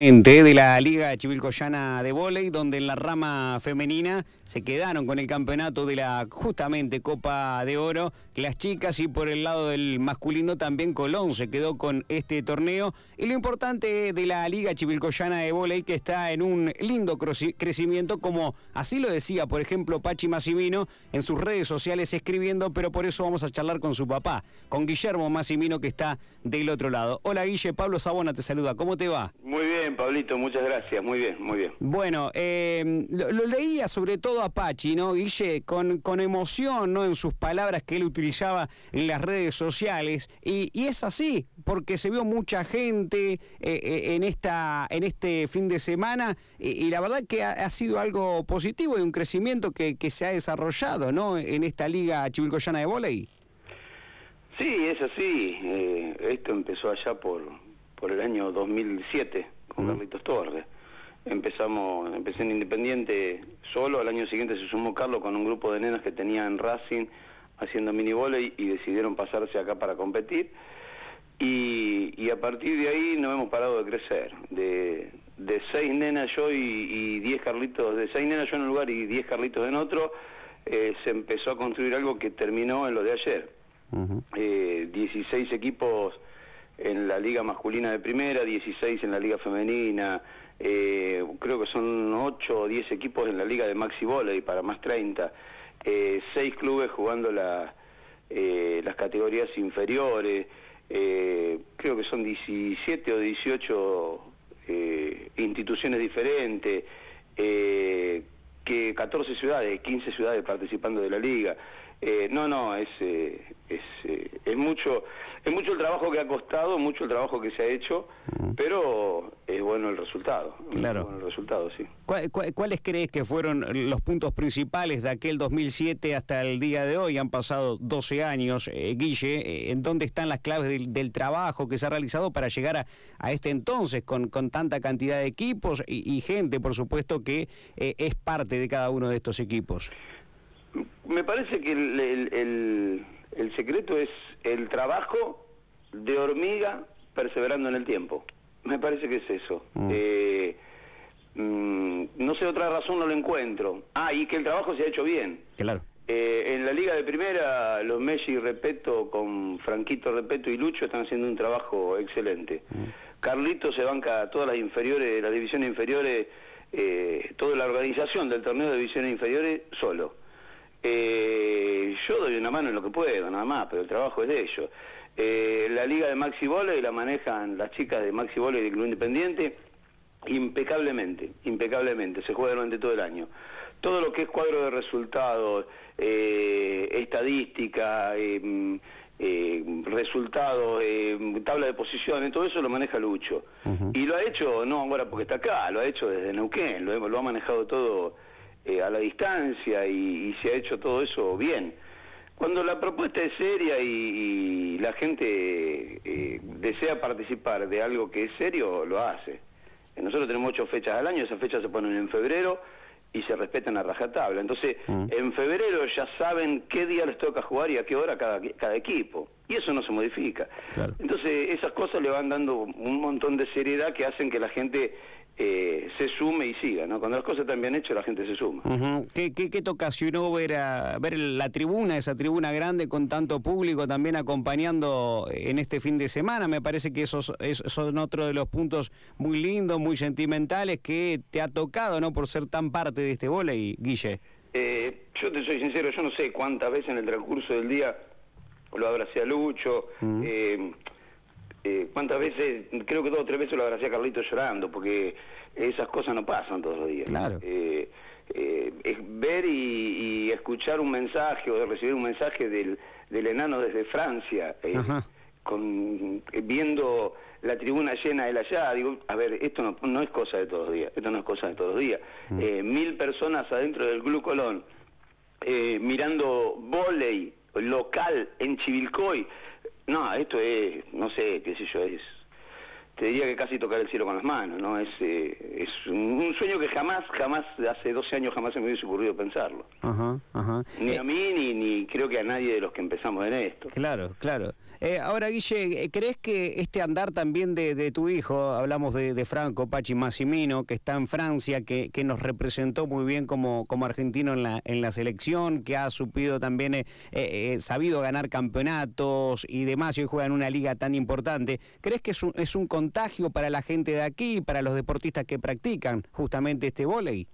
de la Liga Chivilcoyana de Voley, donde en la rama femenina se quedaron con el campeonato de la justamente Copa de Oro las chicas y por el lado del masculino también Colón se quedó con este torneo y lo importante de la Liga Chivilcoyana de Voley que está en un lindo crecimiento como así lo decía por ejemplo Pachi Massimino en sus redes sociales escribiendo pero por eso vamos a charlar con su papá con Guillermo Massimino que está del otro lado. Hola Guille, Pablo Sabona te saluda, ¿cómo te va? Muy bien Pablito, muchas gracias, muy bien, muy bien. Bueno, eh, lo, leía sobre todo a Pachi, ¿no Guille? Con, con emoción, ¿no? En sus palabras que él utilizó en las redes sociales y, es así porque se vio mucha gente eh, eh, en esta en este fin de semana y, la verdad que ha, sido algo positivo y un crecimiento que, se ha desarrollado no en esta liga chivilcoyana de volei sí es así eh, esto empezó allá por por el año 2007 con Carlitos Torres empezamos empecé en Independiente solo al año siguiente se sumó Carlos con un grupo de nenas que tenía en Racing haciendo mini volei y decidieron pasarse acá para competir. Y, a partir de ahí no hemos parado de crecer. De, de seis nenas yo y, diez carlitos, de seis nenas yo en un lugar y diez carlitos en otro, eh, se empezó a construir algo que terminó en lo de ayer. 16 eh, equipos en la liga masculina de primera, 16 en la liga femenina, eh, creo que son 8 o 10 equipos en la liga de maxi volley para más 30 eh, seis clubes jugando la, eh, las categorías inferiores, eh, creo que son 17 o 18 eh, instituciones diferentes, que 14 ciudades, 15 ciudades participando de la liga. No, no, es, es, es mucho es mucho el trabajo que ha costado, mucho el trabajo que se ha hecho, pero es bueno el resultado. Claro. el resultado, sí. ¿Cuáles crees que fueron los puntos principales de aquel 2007 hasta el día de hoy? Han pasado 12 años, eh, Guille. Eh, ¿En dónde están las claves del, trabajo que se ha realizado para llegar a, este entonces con, con, tanta cantidad de equipos y, gente, por supuesto, que eh, es parte de cada uno de estos equipos? Me parece que el el secreto es el trabajo de hormiga perseverando en el tiempo. Me parece que es eso. Mm. Eh, mm, no sé, otra razón no lo encuentro. Ah, y que el trabajo se ha hecho bien. Claro. Eh, en la Liga de Primera, los Messi Repeto con Franquito Repeto y Lucho están haciendo un trabajo excelente. Mm. Carlito se banca todas las inferiores, las divisiones inferiores, eh, toda la organización del torneo de divisiones inferiores solo. Eh, yo doy una mano en lo que puedo, nada más, pero el trabajo es de ellos. Eh, la liga de Maxi Volley la manejan las chicas de Maxi Volley del Club Independiente impecablemente, impecablemente, se juega durante todo el año. Todo lo que es cuadro de resultados, eh, estadística, eh, resultados, tabla de posiciones, todo eso lo maneja Lucho. Y lo ha hecho, no ahora porque está acá, lo ha hecho desde Neuquén, lo, lo ha manejado todo eh, a la distancia y, se ha hecho todo eso bien. Cuando la propuesta es seria y, la gente eh, desea participar de algo que es serio, lo hace. Nosotros tenemos ocho fechas al año, esas fechas se ponen en febrero y se respetan a rajatabla. Entonces, mm. en febrero ya saben qué día les toca jugar y a qué hora cada, cada equipo. Y eso no se modifica. Entonces, esas cosas le van dando un montón de seriedad que hacen que la gente eh, se sume y siga, ¿no? Cuando las cosas están bien hechas, la gente se suma. ¿Qué, qué, qué te ocasionó ver, a, ver la tribuna, esa tribuna grande con tanto público también acompañando en este fin de semana? Me parece que esos, son otro de los puntos muy lindos, muy sentimentales que te ha tocado, ¿no? Por ser tan parte de este y Guille. Eh, yo te soy sincero, yo no sé cuántas veces en el transcurso del día lo abracé a Lucho, eh, eh, ¿Cuántas veces? Creo que dos o tres veces lo abracé a Carlito llorando, porque esas cosas no pasan todos los días. Claro. Eh, eh, es ver y, escuchar un mensaje o recibir un mensaje del, del enano desde Francia, con, viendo la tribuna llena de allá, digo, a ver, esto no, no, es cosa de todos los días, esto no es cosa de todos los días. Mm. mil personas adentro del Club Colón, mirando volei local en Chivilcoy, no, esto es, no sé, qué sé yo, es, te diría que casi tocar el cielo con las manos, ¿no? Es, eh, es un, sueño que jamás, jamás, hace 12 años jamás se me hubiese ocurrido pensarlo. Ajá, ajá. Ni a mí, ni, ni creo que a nadie de los que empezamos en esto. Claro, claro. Eh, ahora, Guille, ¿crees que este andar también de, tu hijo, hablamos de, Franco Pachi Massimino, que está en Francia, que, que nos representó muy bien como, como argentino en la, en la selección, que ha supido también, eh, eh, sabido ganar campeonatos y demás, y hoy juega en una liga tan importante, ¿crees que es un, es un contagio para la gente de aquí, para los deportistas que practican justamente este vóley?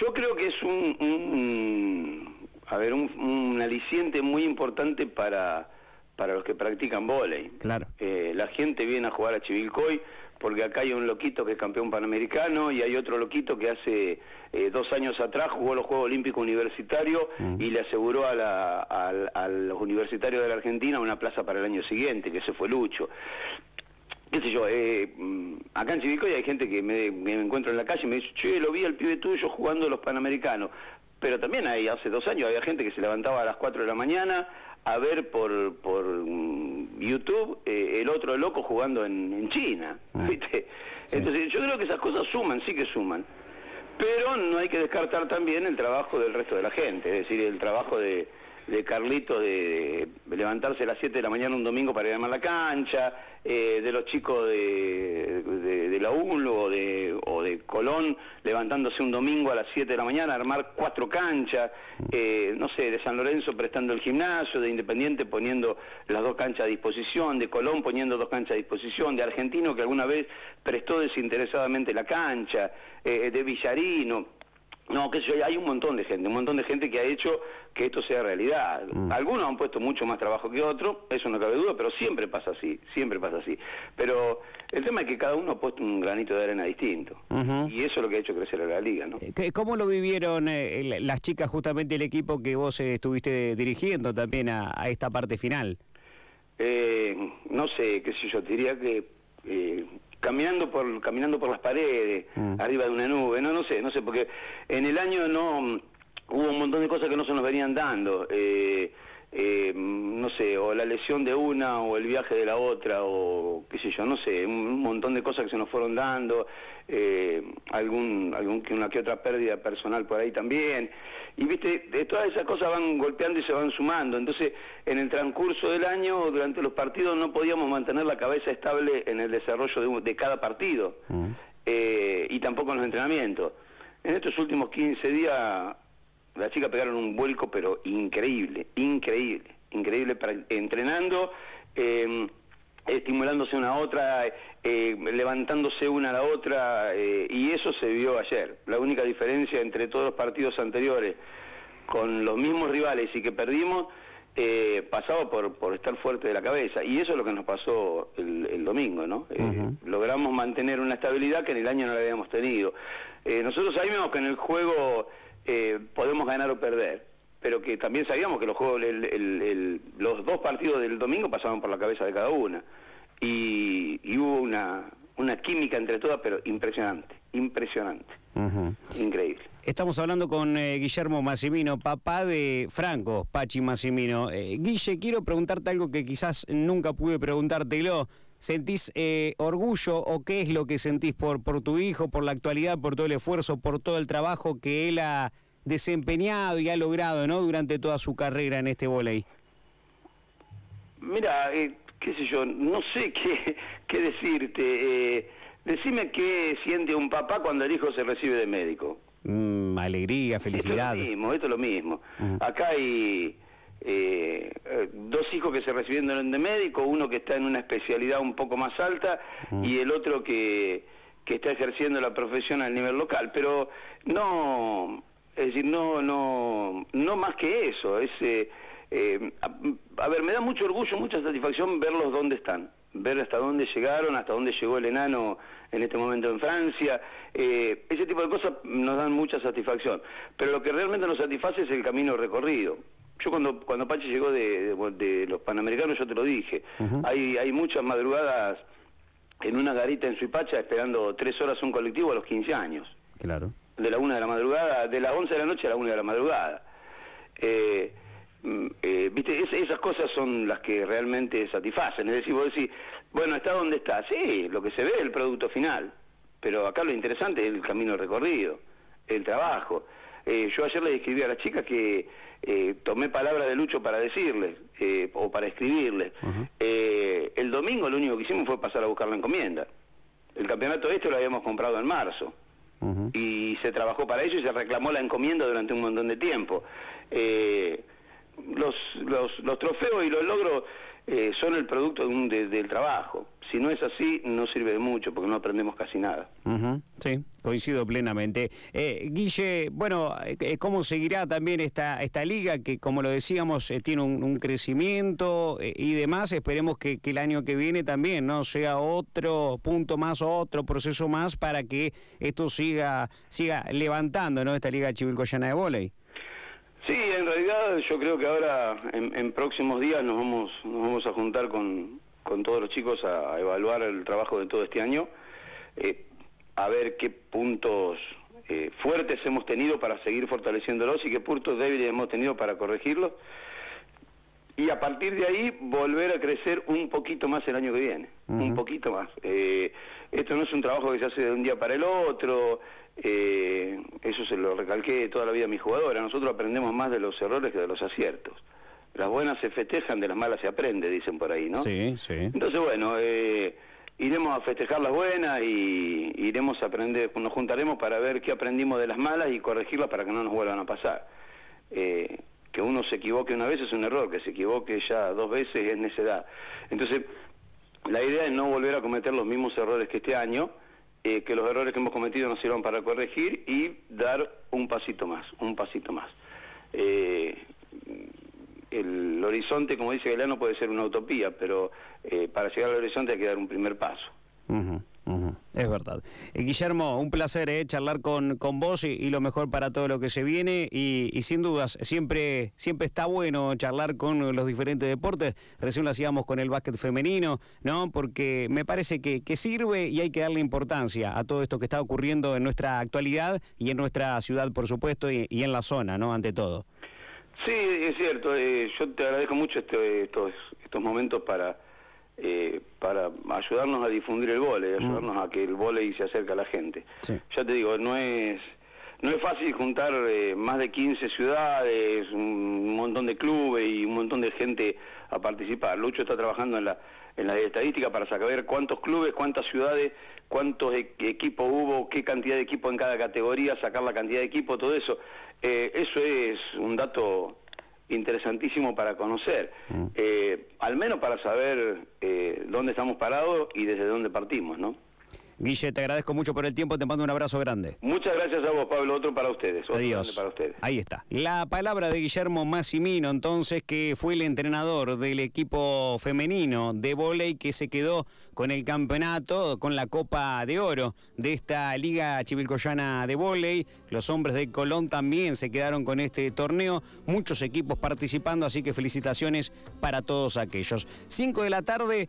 Yo creo que es un, a ver, un, aliciente muy importante para, para los que practican vóley. Claro. Eh, la gente viene a jugar a Chivilcoy porque acá hay un loquito que es campeón panamericano y hay otro loquito que hace eh, dos años atrás jugó los Juegos Olímpicos Universitarios mm. y le aseguró a, la, a, los universitarios de la Argentina una plaza para el año siguiente, que ese fue Lucho qué sé yo, eh, mm, acá en Chivilcoy hay gente que me, me, encuentro en la calle y me dice, che, lo vi al pibe tuyo jugando los Panamericanos. Pero también hay, hace dos años había gente que se levantaba a las 4 de la mañana a ver por, por mm, YouTube eh, el otro loco jugando en, China. Ah. ¿viste? Entonces yo creo que esas cosas suman, sí que suman. Pero no hay que descartar también el trabajo del resto de la gente, es decir, el trabajo de, de Carlitos de, levantarse a las 7 de la mañana un domingo para ir a la cancha, eh, de los chicos de, de, la UNLO o de, o de Colón levantándose un domingo a las 7 de la mañana, armar cuatro canchas, eh, no sé, de San Lorenzo prestando el gimnasio, de Independiente poniendo las dos canchas a disposición, de Colón poniendo dos canchas a disposición, de Argentino que alguna vez prestó desinteresadamente la cancha, eh, de Villarino no, que hay un montón de gente, un montón de gente que ha hecho que esto sea realidad. Mm. Algunos han puesto mucho más trabajo que otros, eso no cabe duda, pero siempre pasa así, siempre pasa así. Pero el tema es que cada uno ha puesto un granito de arena distinto. Y eso es lo que ha hecho crecer a la liga, ¿no? Eh, ¿Cómo lo vivieron eh, las chicas, justamente el equipo que vos eh, estuviste dirigiendo también a, esta parte final? no sé, qué sé yo, diría que caminando por caminando por las paredes, mm. arriba de una nube, no no sé, no sé, porque en el año no hubo un montón de cosas que no se nos venían dando. Eh, eh, no sé, o la lesión de una, o el viaje de la otra, o qué sé yo, no sé, un montón de cosas que se nos fueron dando, eh, algún, algún, una que otra pérdida personal por ahí también. Y viste, de todas esas cosas van golpeando y se van sumando. Entonces, en el transcurso del año, durante los partidos, no podíamos mantener la cabeza estable en el desarrollo de, cada partido, mm. eh, y tampoco en los entrenamientos. En estos últimos 15 días las chicas pegaron un vuelco, pero increíble, increíble, increíble, para, entrenando, eh, estimulándose una a otra, eh, levantándose una a la otra, eh, y eso se vio ayer. La única diferencia entre todos los partidos anteriores, con los mismos rivales y que perdimos, pasaba por, por estar fuerte de la cabeza. Y eso es lo que nos pasó el, domingo, ¿no? Logramos mantener una estabilidad que en el año no la habíamos tenido. nosotros sabíamos que en el juego eh, podemos ganar o perder, pero que también sabíamos que los, juegos, los dos partidos del domingo pasaban por la cabeza de cada una. Y, hubo una, una química entre todas, pero impresionante, impresionante, increíble. Estamos hablando con eh, Guillermo Massimino, papá de Franco, Pachi Massimino. Eh, Guille, quiero preguntarte algo que quizás nunca pude preguntártelo. ¿Sentís eh, orgullo o qué es lo que sentís por, por tu hijo, por la actualidad, por todo el esfuerzo, por todo el trabajo que él ha desempeñado y ha logrado ¿no? durante toda su carrera en este volei? Mira, eh, qué sé yo, no sé qué, qué decirte. Eh, decime qué siente un papá cuando el hijo se recibe de médico. Mm, alegría, felicidad. Esto es lo mismo, esto es lo mismo. Mm. Acá hay eh, eh, dos hijos que se recibieron de médico, uno que está en una especialidad un poco más alta mm. y el otro que, que está ejerciendo la profesión a nivel local, pero no, es decir, no, no, no más que eso, es, eh, eh, a, ver, me da mucho orgullo, mucha satisfacción verlos dónde están, ver hasta dónde llegaron, hasta dónde llegó el enano en este momento en Francia, ese tipo de cosas nos dan mucha satisfacción, pero lo que realmente nos satisface es el camino recorrido. Yo cuando cuando Pachi llegó de, los Panamericanos, yo te lo dije, hay, hay muchas madrugadas en una garita en Suipacha esperando tres horas un colectivo a los 15 años. Claro. De la una de la madrugada, de las 11 de la noche a la una de la madrugada. Eh, mm, eh, viste, esas cosas son las que realmente satisfacen. Es decir, vos decís, bueno, está donde está. Sí, lo que se ve es el producto final. Pero acá lo interesante es el camino recorrido, el trabajo. Eh, yo ayer le escribí a la chica que eh, tomé palabra de Lucho para decirles, eh, o para escribirles. Eh, el domingo lo único que hicimos fue pasar a buscar la encomienda. El campeonato este lo habíamos comprado en marzo. Y se trabajó para ello y se reclamó la encomienda durante un montón de tiempo. Eh, los, los, los trofeos y los logros eh, son el producto del trabajo. Si no es así, no sirve de mucho porque no aprendemos casi nada. sí, coincido plenamente. Eh, Guille, bueno, eh, ¿cómo seguirá también esta, esta liga que, como lo decíamos, tiene un, crecimiento y demás? Esperemos que, el año que viene también no sea otro punto más, otro proceso más para que esto siga, siga levantando ¿no? esta liga chivilcoyana de volei. Sí, en realidad yo creo que ahora en, próximos días nos vamos, nos vamos a juntar con, todos los chicos a, evaluar el trabajo de todo este año, eh, a ver qué puntos eh, fuertes hemos tenido para seguir fortaleciéndolos y qué puntos débiles hemos tenido para corregirlos. Y a partir de ahí volver a crecer un poquito más el año que viene, un poquito más. Eh, esto no es un trabajo que se hace de un día para el otro, eh, eso se lo recalqué toda la vida a mi jugadora. Nosotros aprendemos más de los errores que de los aciertos. Las buenas se festejan, de las malas se aprende, dicen por ahí, ¿no? Sí, sí. Entonces, bueno, eh, iremos a festejar las buenas y iremos a aprender, nos juntaremos para ver qué aprendimos de las malas y corregirlas para que no nos vuelvan a pasar. Eh, que uno se equivoque una vez es un error, que se equivoque ya dos veces es necedad. Entonces, la idea es no volver a cometer los mismos errores que este año, eh, que los errores que hemos cometido nos sirvan para corregir y dar un pasito más, un pasito más. Eh, el horizonte, como dice Galeano, puede ser una utopía, pero eh, para llegar al horizonte hay que dar un primer paso. Es verdad. Eh, Guillermo, un placer eh, charlar con, con vos y, lo mejor para todo lo que se viene y, sin dudas, siempre, siempre está bueno charlar con los diferentes deportes. Recién lo hacíamos con el básquet femenino, ¿no? Porque me parece que, que sirve y hay que darle importancia a todo esto que está ocurriendo en nuestra actualidad y en nuestra ciudad, por supuesto, y, en la zona, ¿no? Ante todo. Sí, es cierto. Eh, yo te agradezco mucho este, estos, estos momentos para eh, para ayudarnos a difundir el vole, mm. ayudarnos a que el volei se acerque a la gente. Ya te digo, no es no es fácil juntar eh, más de 15 ciudades, un montón de clubes y un montón de gente a participar. Lucho está trabajando en la en la estadística para saber cuántos clubes, cuántas ciudades, cuántos e-, equipos hubo, qué cantidad de equipos en cada categoría, sacar la cantidad de equipos, todo eso. Eh, eso es un dato interesantísimo para conocer, mm. eh, al menos para saber eh, dónde estamos parados y desde dónde partimos, ¿no? Guille, te agradezco mucho por el tiempo, te mando un abrazo grande. Muchas gracias a vos, Pablo, otro para ustedes. Otro Adiós. Para ustedes. Ahí está. La palabra de Guillermo Massimino, entonces, que fue el entrenador del equipo femenino de volei que se quedó con el campeonato, con la Copa de Oro de esta Liga Chivilcoyana de volei. Los hombres de Colón también se quedaron con este torneo. Muchos equipos participando, así que felicitaciones para todos aquellos. Cinco de la tarde,